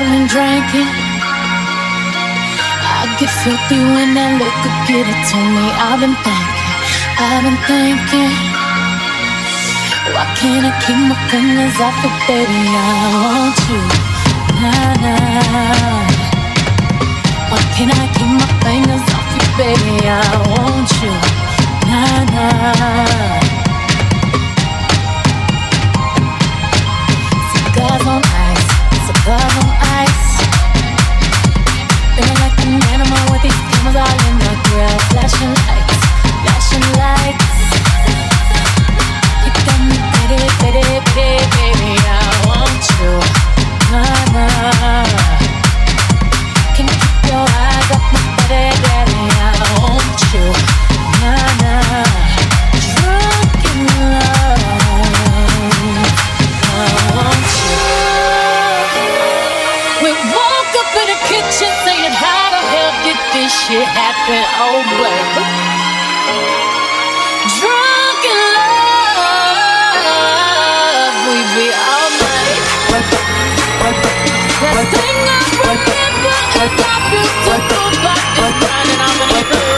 I've been drinking. I get filthy when that liquor get it to me. I've been thinking, I've been thinking. Why can't I keep my fingers off it, baby? I want you, nah nah. Why can't I keep my fingers off you, baby? I want you, nah nah. Cigars on ice, cigars on Can you keep your eyes off my body, daddy? I want you, nah. Oh, baby. Drunk in love, we be all night. Last thing I remember is our beautiful bodies grinding on the Drunk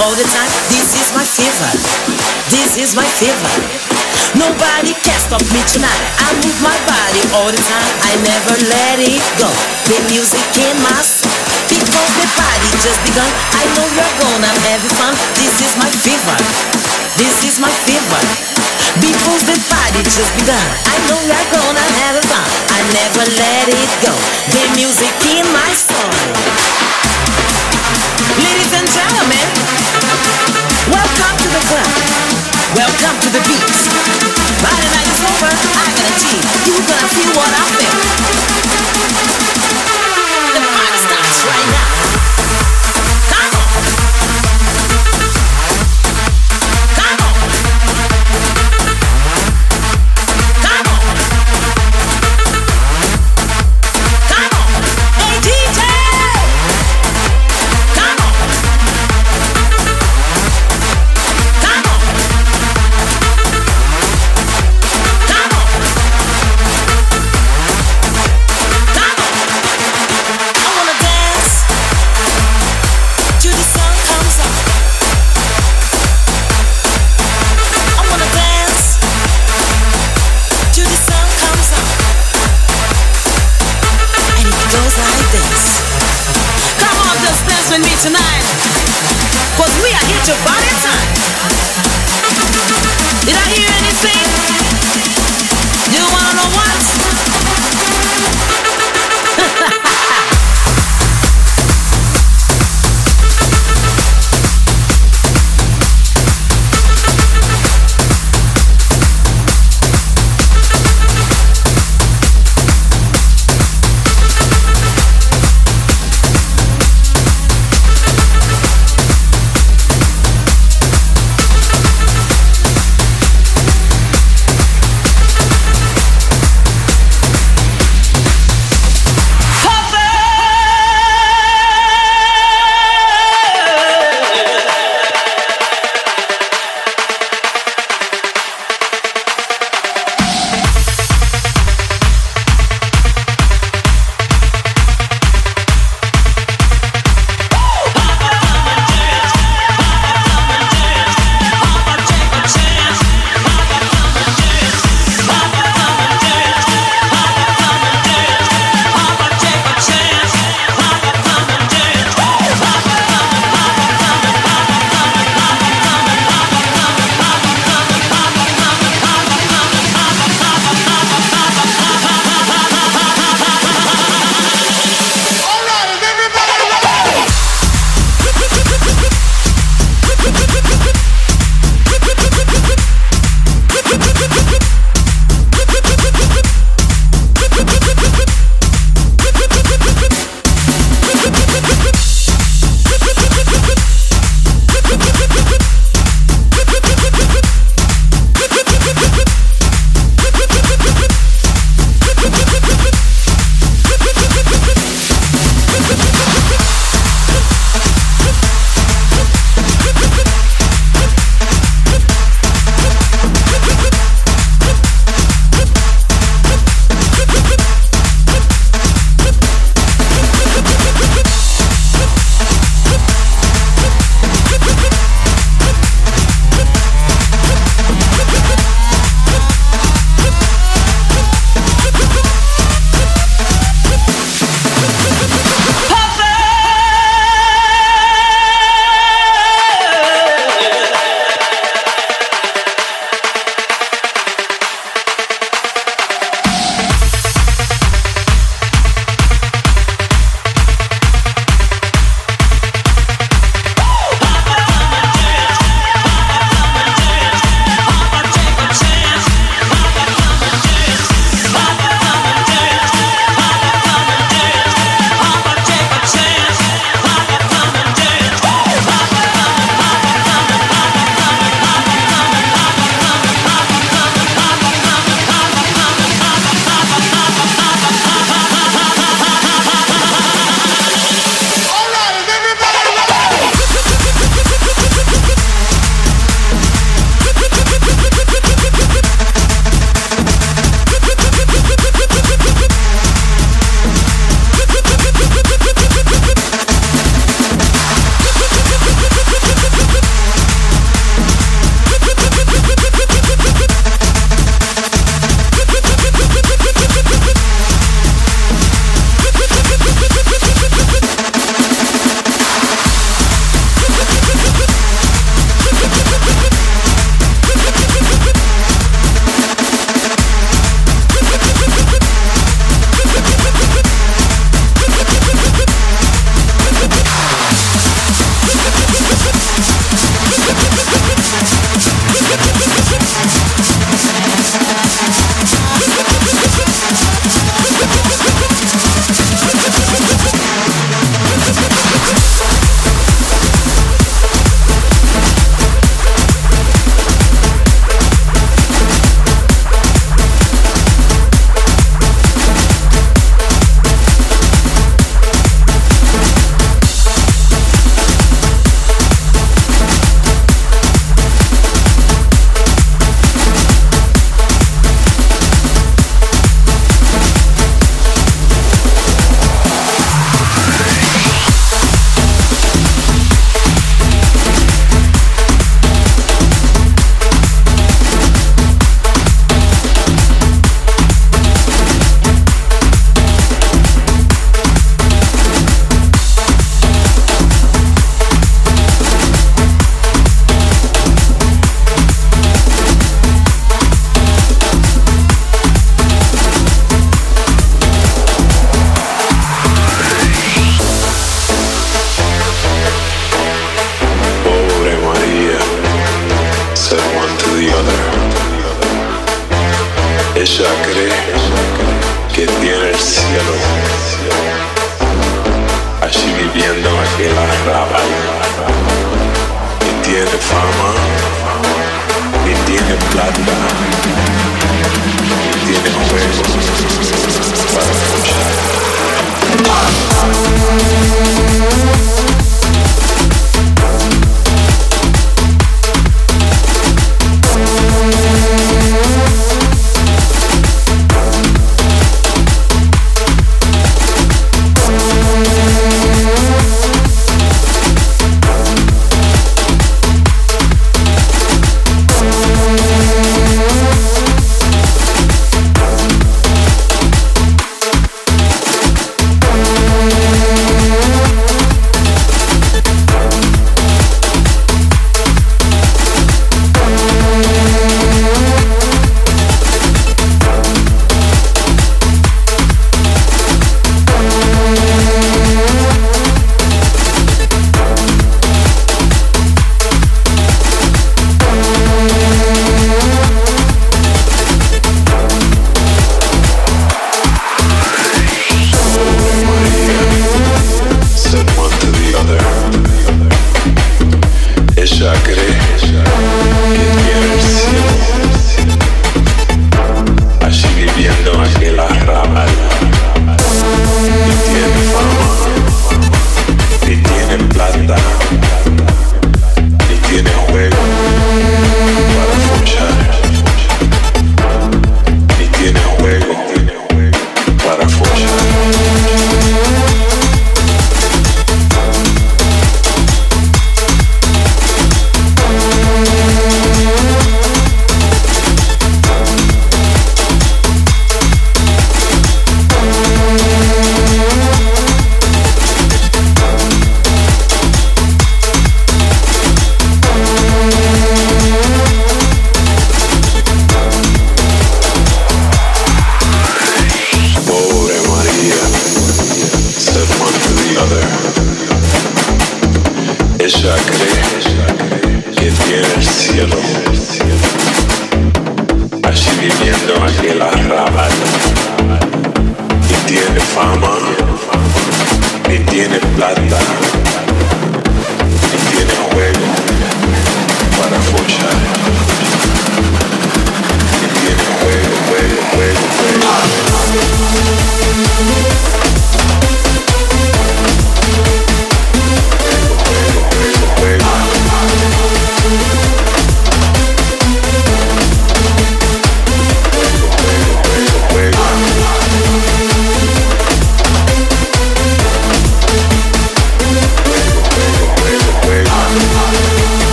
all the time. This is my fever. This is my fever. Nobody can stop me tonight. I move my body all the time. I never let it go. The music in my soul. Because the party just begun. I know you're gonna have fun. This is my fever. This is my fever. Because the party just begun. I know you're gonna have fun. I never let it go. The music in my soul. Ladies and gentlemen, welcome to the club. Welcome to the beat. Party night is over. I guarantee you gonna feel what I feel. The party starts right now.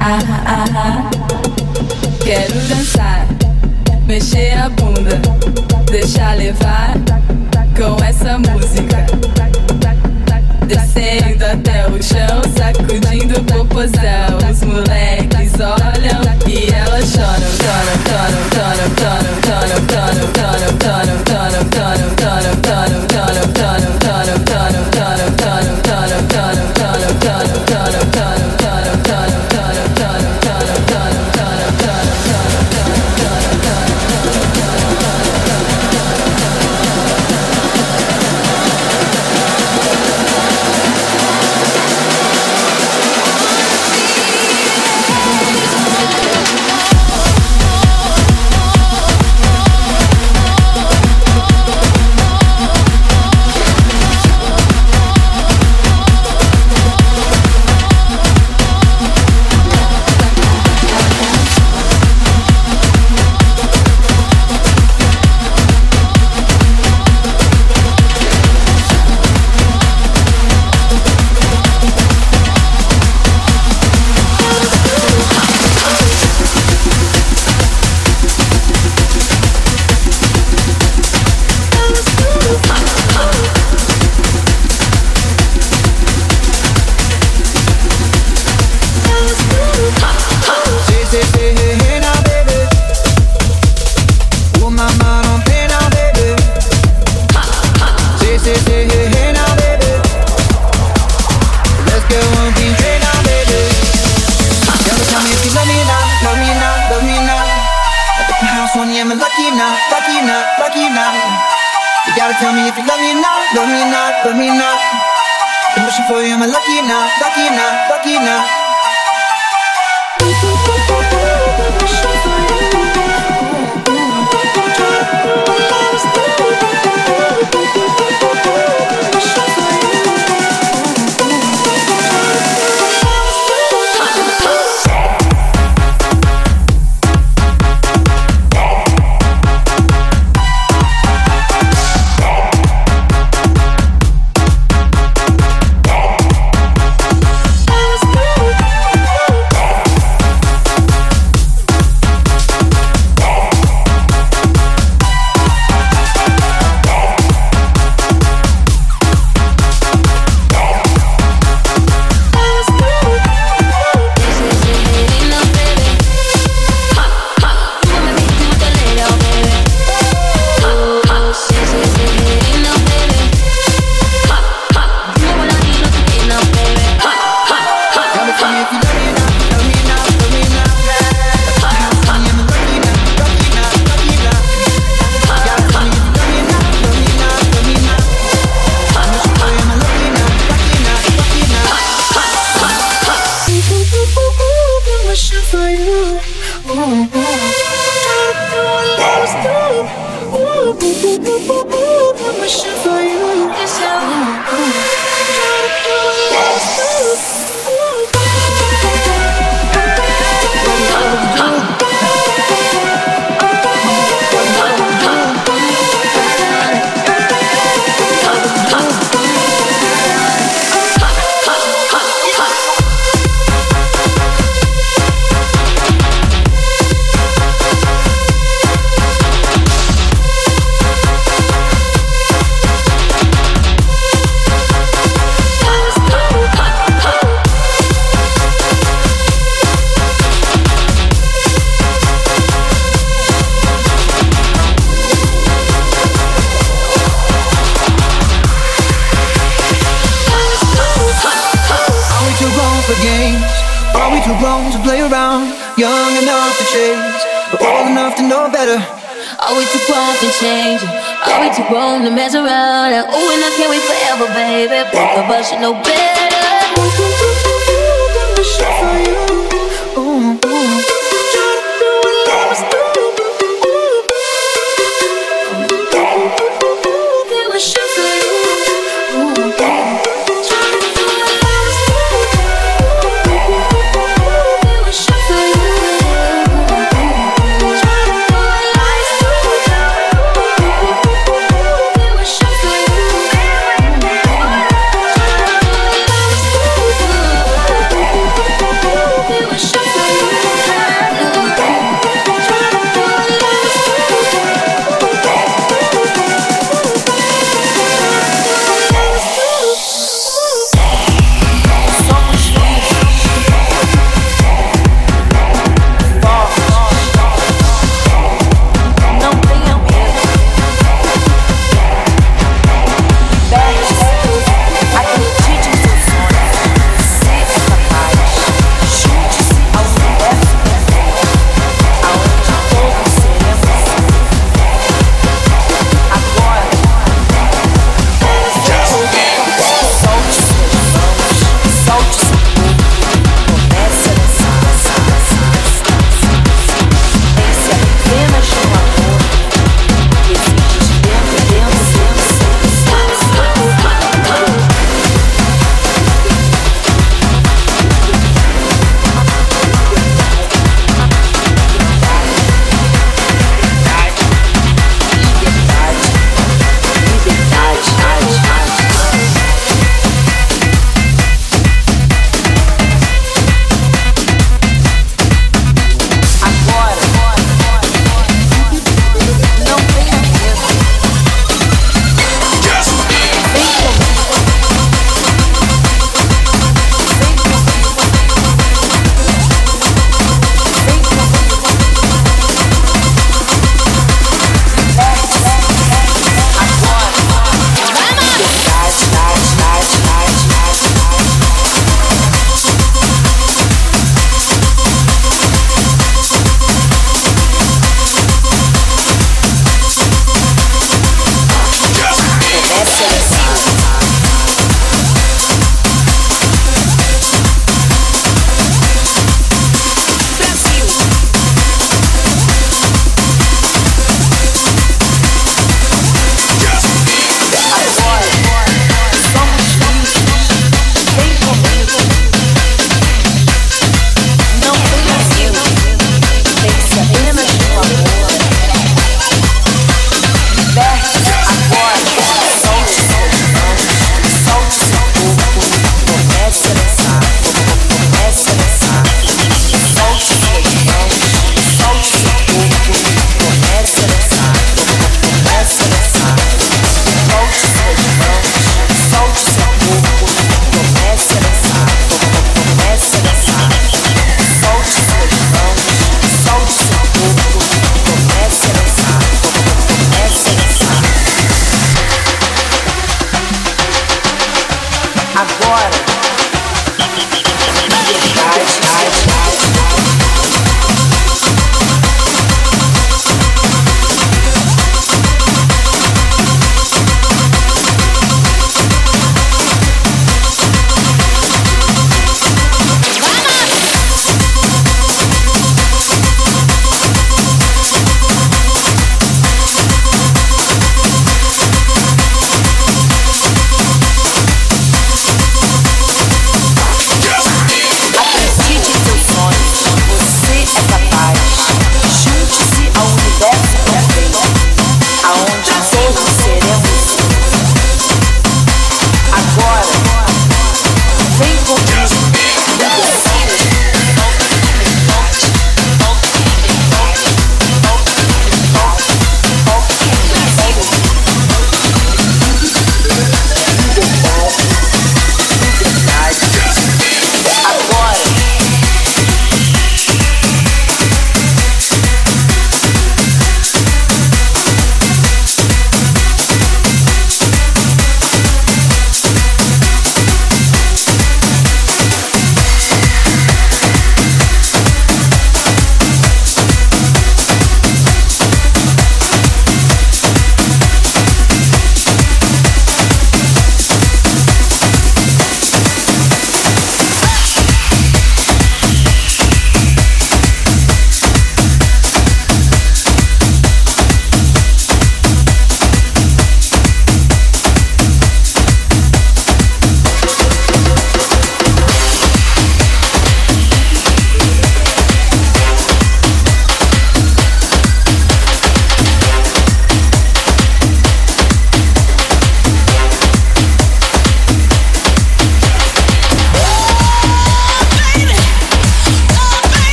ah, ah. Quero dançar, mexer a bunda, deixar levar com essa música. Descendo até o chão, sacudindo o popozão. Os moleques olham e elas choram, choram, choram, choram, choram, choram, choram, choram, choram, choram, choram, choram, choram, choram, choram,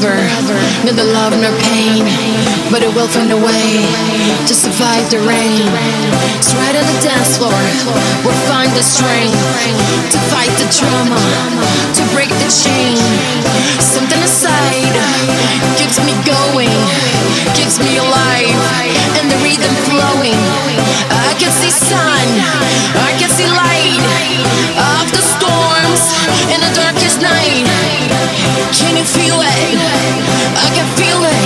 forever, neither love nor pain. But it will find a way to survive the rain. It's right on the dance floor, we'll find the strength to fight the drama, to break the chain. Something aside keeps me going, keeps me alive, and the rhythm flowing. I can see sun, I can see light storms the darkest night. Can you feel it? I can feel it.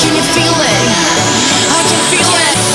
Can you feel it? I can feel it.